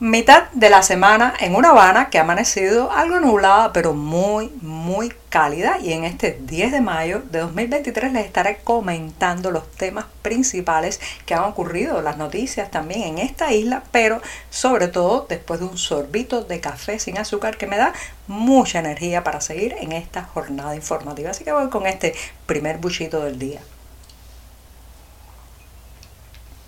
Mitad de la semana en una Habana que ha amanecido algo nublada, pero muy, muy cálida. Y en este 10 de mayo de 2023 les estaré comentando los temas principales que han ocurrido, las noticias también en esta isla, pero sobre todo después de un sorbito de café sin azúcar que me da mucha energía para seguir en esta jornada informativa. Así que voy con este primer buchito del día.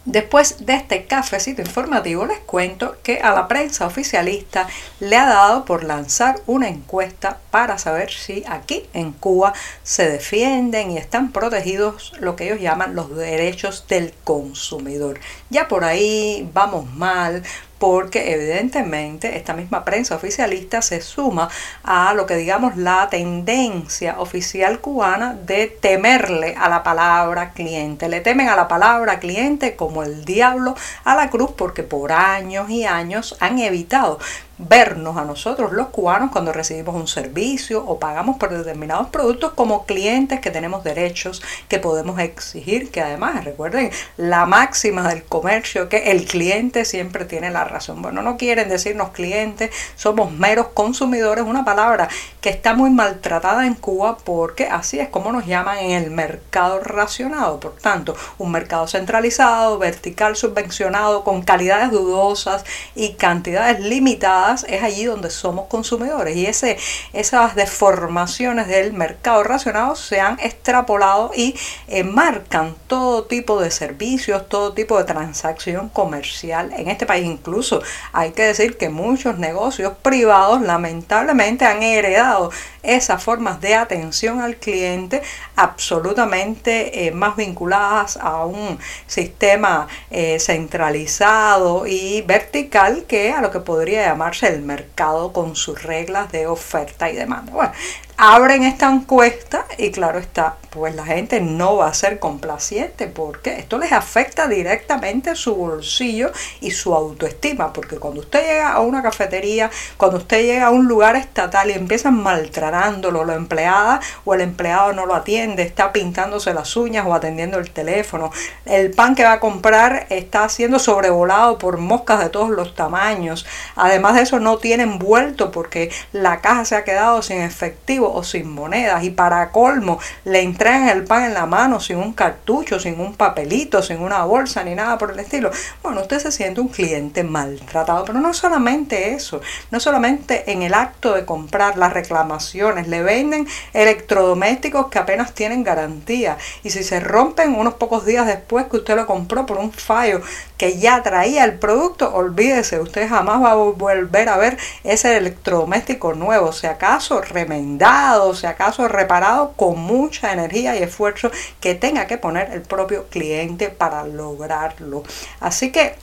Después de este cafecito informativo les cuento que a la prensa oficialista le ha dado por lanzar una encuesta para saber si aquí en Cuba se defienden y están protegidos lo que ellos llaman los derechos del consumidor. Ya por ahí vamos mal porque evidentemente esta misma prensa oficialista se suma a lo que digamos la tendencia oficial cubana de temerle a la palabra cliente. Le temen a la palabra cliente como el diablo a la cruz porque por años y años han evitado vernos a nosotros los cubanos cuando recibimos un servicio o pagamos por determinados productos como clientes que tenemos derechos que podemos exigir, que además recuerden la máxima del comercio que el cliente siempre tiene la razón. Bueno, no quieren decirnos clientes, somos meros consumidores, una palabra que está muy maltratada en Cuba porque así es como nos llaman en el mercado racionado, por tanto, un mercado centralizado, vertical, subvencionado, con calidades dudosas y cantidades limitadas es allí donde somos consumidores y esas deformaciones del mercado racionado se han extrapolado y eh, marcan todo tipo de servicios, todo tipo de transacción comercial en este país. Incluso hay que decir que muchos negocios privados lamentablemente han heredado esas formas de atención al cliente absolutamente eh, más vinculadas a un sistema eh, centralizado y vertical que a lo que podría llamarse el mercado con sus reglas de oferta y demanda. Abren esta encuesta y claro está, pues la gente no va a ser complaciente porque esto les afecta directamente su bolsillo y su autoestima, porque cuando usted llega a una cafetería, cuando usted llega a un lugar estatal y empiezan maltratándolo la empleada o el empleado no lo atiende, está pintándose las uñas o atendiendo el teléfono, el pan que va a comprar está siendo sobrevolado por moscas de todos los tamaños, además de eso no tiene envuelto porque la caja se ha quedado sin efectivo o sin monedas. Y para colmo le entregan el pan en la mano sin un cartucho, sin un papelito, sin una bolsa ni nada por el estilo. Bueno, usted se siente un cliente maltratado, pero no solamente eso, no solamente en el acto de comprar las reclamaciones, le venden electrodomésticos que apenas tienen garantía. Y si se rompen unos pocos días después que usted lo compró por un fallo que ya traía el producto, olvídese, usted jamás va a volver a ver ese electrodoméstico nuevo, si acaso remendado si acaso reparado con mucha energía y esfuerzo que tenga que poner el propio cliente para lograrlo. Así que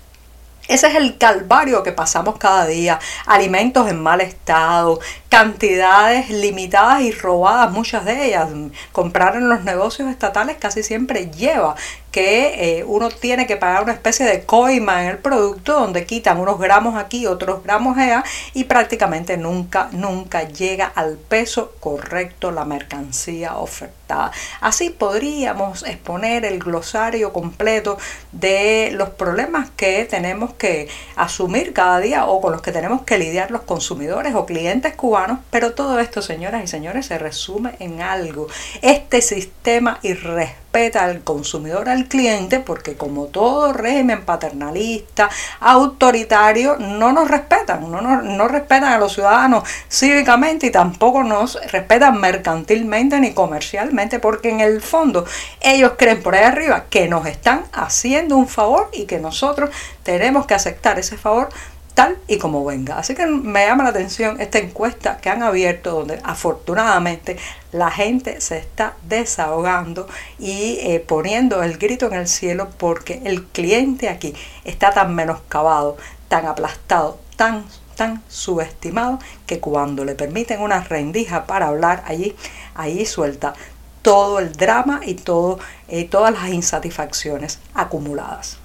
ese es el calvario que pasamos cada día. Alimentos en mal estado, cantidades limitadas y robadas, muchas de ellas. Comprar en los negocios estatales casi siempre lleva que eh, uno tiene que pagar una especie de coima en el producto donde quitan unos gramos aquí, otros gramos allá y prácticamente nunca, nunca llega al peso correcto la mercancía ofertada. Así podríamos exponer el glosario completo de los problemas que tenemos que asumir cada día o con los que tenemos que lidiar los consumidores o clientes cubanos, pero todo esto, señoras y señores, se resume en algo. Este sistema irresponsable respeta al consumidor, al cliente, porque como todo régimen paternalista, autoritario, no nos respetan, no, no respetan a los ciudadanos cívicamente y tampoco nos respetan mercantilmente ni comercialmente, porque en el fondo ellos creen por ahí arriba que nos están haciendo un favor y que nosotros tenemos que aceptar ese favor y como venga. Así que me llama la atención esta encuesta que han abierto donde afortunadamente la gente se está desahogando y eh, poniendo el grito en el cielo porque el cliente aquí está tan menoscabado, tan aplastado, tan tan subestimado que cuando le permiten una rendija para hablar allí, allí suelta todo el drama y todo, eh, todas las insatisfacciones acumuladas.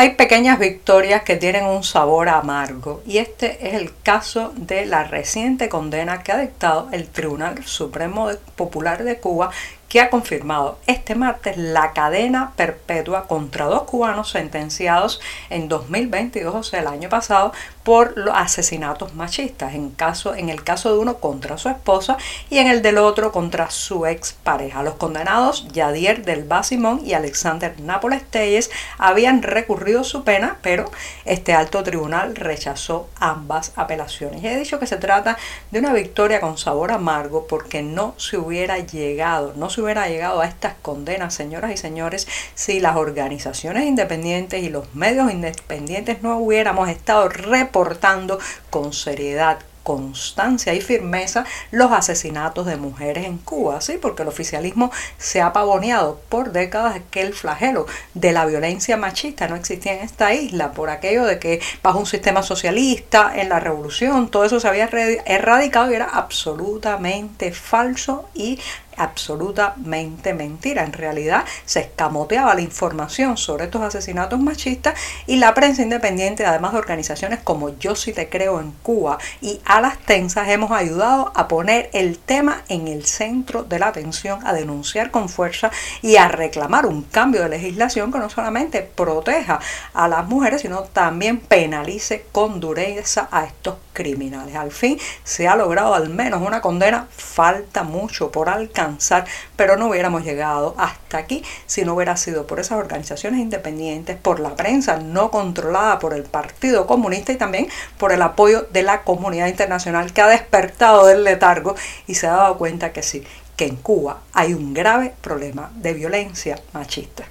Hay pequeñas victorias que tienen un sabor amargo y este es el caso de la reciente condena que ha dictado el Tribunal Supremo Popular de Cuba que ha confirmado este martes la cadena perpetua contra dos cubanos sentenciados en 2022, o sea, el año pasado, por los asesinatos machistas, en, caso, en el caso de uno contra su esposa y en el del otro contra su ex pareja. Los condenados Yadier del Basimón y Alexander Nápoles Telles habían recurrido su pena, pero este alto tribunal rechazó ambas apelaciones. He dicho que se trata de una victoria con sabor amargo porque no se hubiera llegado, no se hubiera llegado a estas condenas, señoras y señores, si las organizaciones independientes y los medios independientes no hubiéramos estado reportando con seriedad, constancia y firmeza los asesinatos de mujeres en Cuba, ¿sí? porque el oficialismo se ha pavoneado por décadas que el flagelo de la violencia machista no existía en esta isla, por aquello de que bajo un sistema socialista, en la revolución, todo eso se había erradicado y era absolutamente falso y absolutamente mentira. En realidad se escamoteaba la información sobre estos asesinatos machistas y la prensa independiente, además de organizaciones como Yo sí te creo en Cuba y a las tensas, hemos ayudado a poner el tema en el centro de la atención, a denunciar con fuerza y a reclamar un cambio de legislación que no solamente proteja a las mujeres, sino también penalice con dureza a estos criminales. Al fin se ha logrado al menos una condena, falta mucho por alcanzar, pero no hubiéramos llegado hasta aquí si no hubiera sido por esas organizaciones independientes, por la prensa no controlada por el Partido Comunista y también por el apoyo de la comunidad internacional que ha despertado del letargo y se ha dado cuenta que sí, que en Cuba hay un grave problema de violencia machista.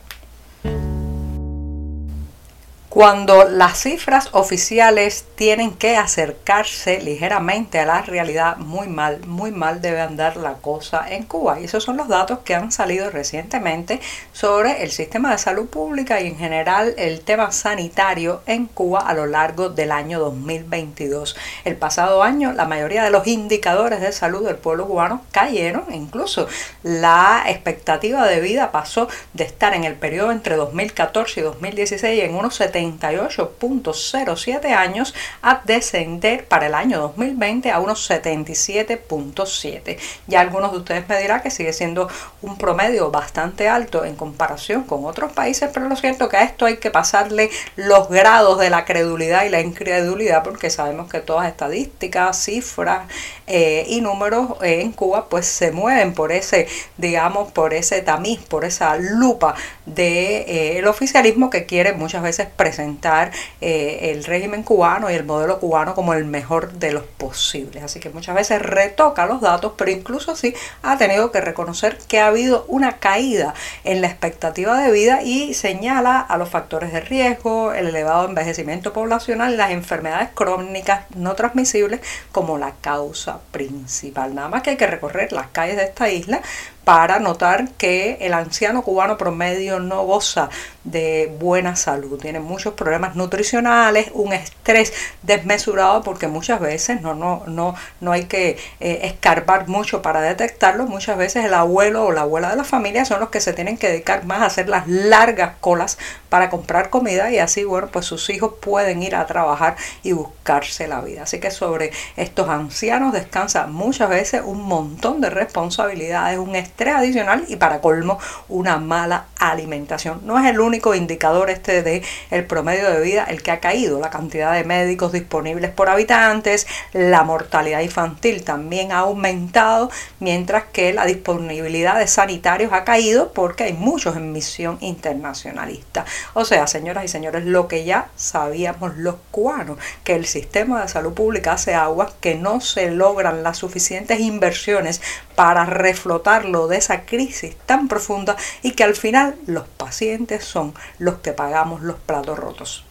Cuando las cifras oficiales tienen que acercarse ligeramente a la realidad, muy mal, muy mal debe andar la cosa en Cuba. Y esos son los datos que han salido recientemente sobre el sistema de salud pública y en general el tema sanitario en Cuba a lo largo del año 2022. El pasado año la mayoría de los indicadores de salud del pueblo cubano cayeron, incluso la expectativa de vida pasó de estar en el periodo entre 2014 y 2016 en unos 70 38.07 años a descender para el año 2020 a unos 77.7. Ya algunos de ustedes me dirán que sigue siendo un promedio bastante alto en comparación con otros países, pero lo cierto que a esto hay que pasarle los grados de la credulidad y la incredulidad porque sabemos que todas estadísticas, cifras eh, y números en Cuba pues se mueven por ese, digamos, por ese tamiz, por esa lupa del de, eh, oficialismo que quiere muchas veces presentar eh, el régimen cubano y el modelo cubano como el mejor de los posibles. Así que muchas veces retoca los datos, pero incluso así ha tenido que reconocer que ha habido una caída en la expectativa de vida y señala a los factores de riesgo, el elevado envejecimiento poblacional, las enfermedades crónicas no transmisibles como la causa principal. Nada más que hay que recorrer las calles de esta isla para notar que el anciano cubano promedio no goza de buena salud. Tiene muchos problemas nutricionales, un estrés desmesurado porque muchas veces no, no, no, no hay que eh, escarbar mucho para detectarlo. Muchas veces el abuelo o la abuela de la familia son los que se tienen que dedicar más a hacer las largas colas para comprar comida y así, bueno, pues sus hijos pueden ir a trabajar y buscarse la vida. Así que sobre estos ancianos descansa muchas veces un montón de responsabilidades, un estrés adicional y para colmo una mala alimentación. No es el único indicador este de el promedio de vida el que ha caído, la cantidad de médicos disponibles por habitantes, la mortalidad infantil también ha aumentado, mientras que la disponibilidad de sanitarios ha caído porque hay muchos en misión internacionalista. O sea, señoras y señores, lo que ya sabíamos los cubanos, que el sistema de salud pública hace aguas, que no se logran las suficientes inversiones para reflotarlo de esa crisis tan profunda y que al final los pacientes son los que pagamos los platos rotos.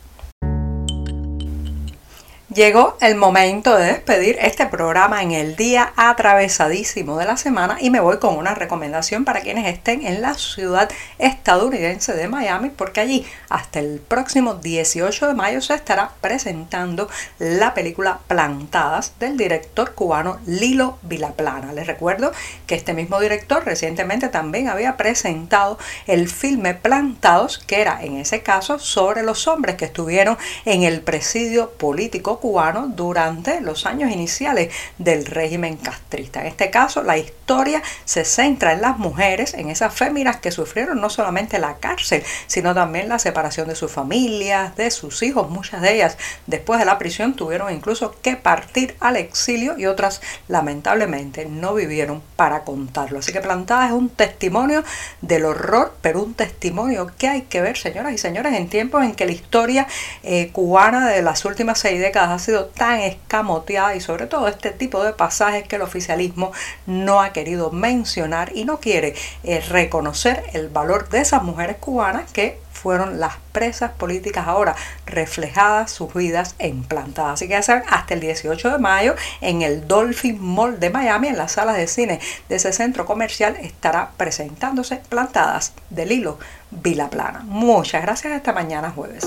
Llegó el momento de despedir este programa en el día atravesadísimo de la semana y me voy con una recomendación para quienes estén en la ciudad estadounidense de Miami porque allí hasta el próximo 18 de mayo se estará presentando la película Plantadas del director cubano Lilo Vilaplana. Les recuerdo que este mismo director recientemente también había presentado el filme Plantados que era en ese caso sobre los hombres que estuvieron en el presidio político durante los años iniciales del régimen castrista. En este caso, la historia se centra en las mujeres, en esas féminas que sufrieron no solamente la cárcel, sino también la separación de sus familias, de sus hijos. Muchas de ellas, después de la prisión, tuvieron incluso que partir al exilio y otras, lamentablemente, no vivieron para contarlo. Así que Plantada es un testimonio del horror, pero un testimonio que hay que ver, señoras y señores, en tiempos en que la historia eh, cubana de las últimas seis décadas ha sido tan escamoteada y sobre todo este tipo de pasajes que el oficialismo no ha querido mencionar y no quiere eh, reconocer el valor de esas mujeres cubanas que fueron las presas políticas ahora reflejadas sus vidas en plantadas. Así que hasta el 18 de mayo en el Dolphin Mall de Miami, en las salas de cine de ese centro comercial, estará presentándose plantadas del hilo Vila Plana. Muchas gracias esta mañana jueves.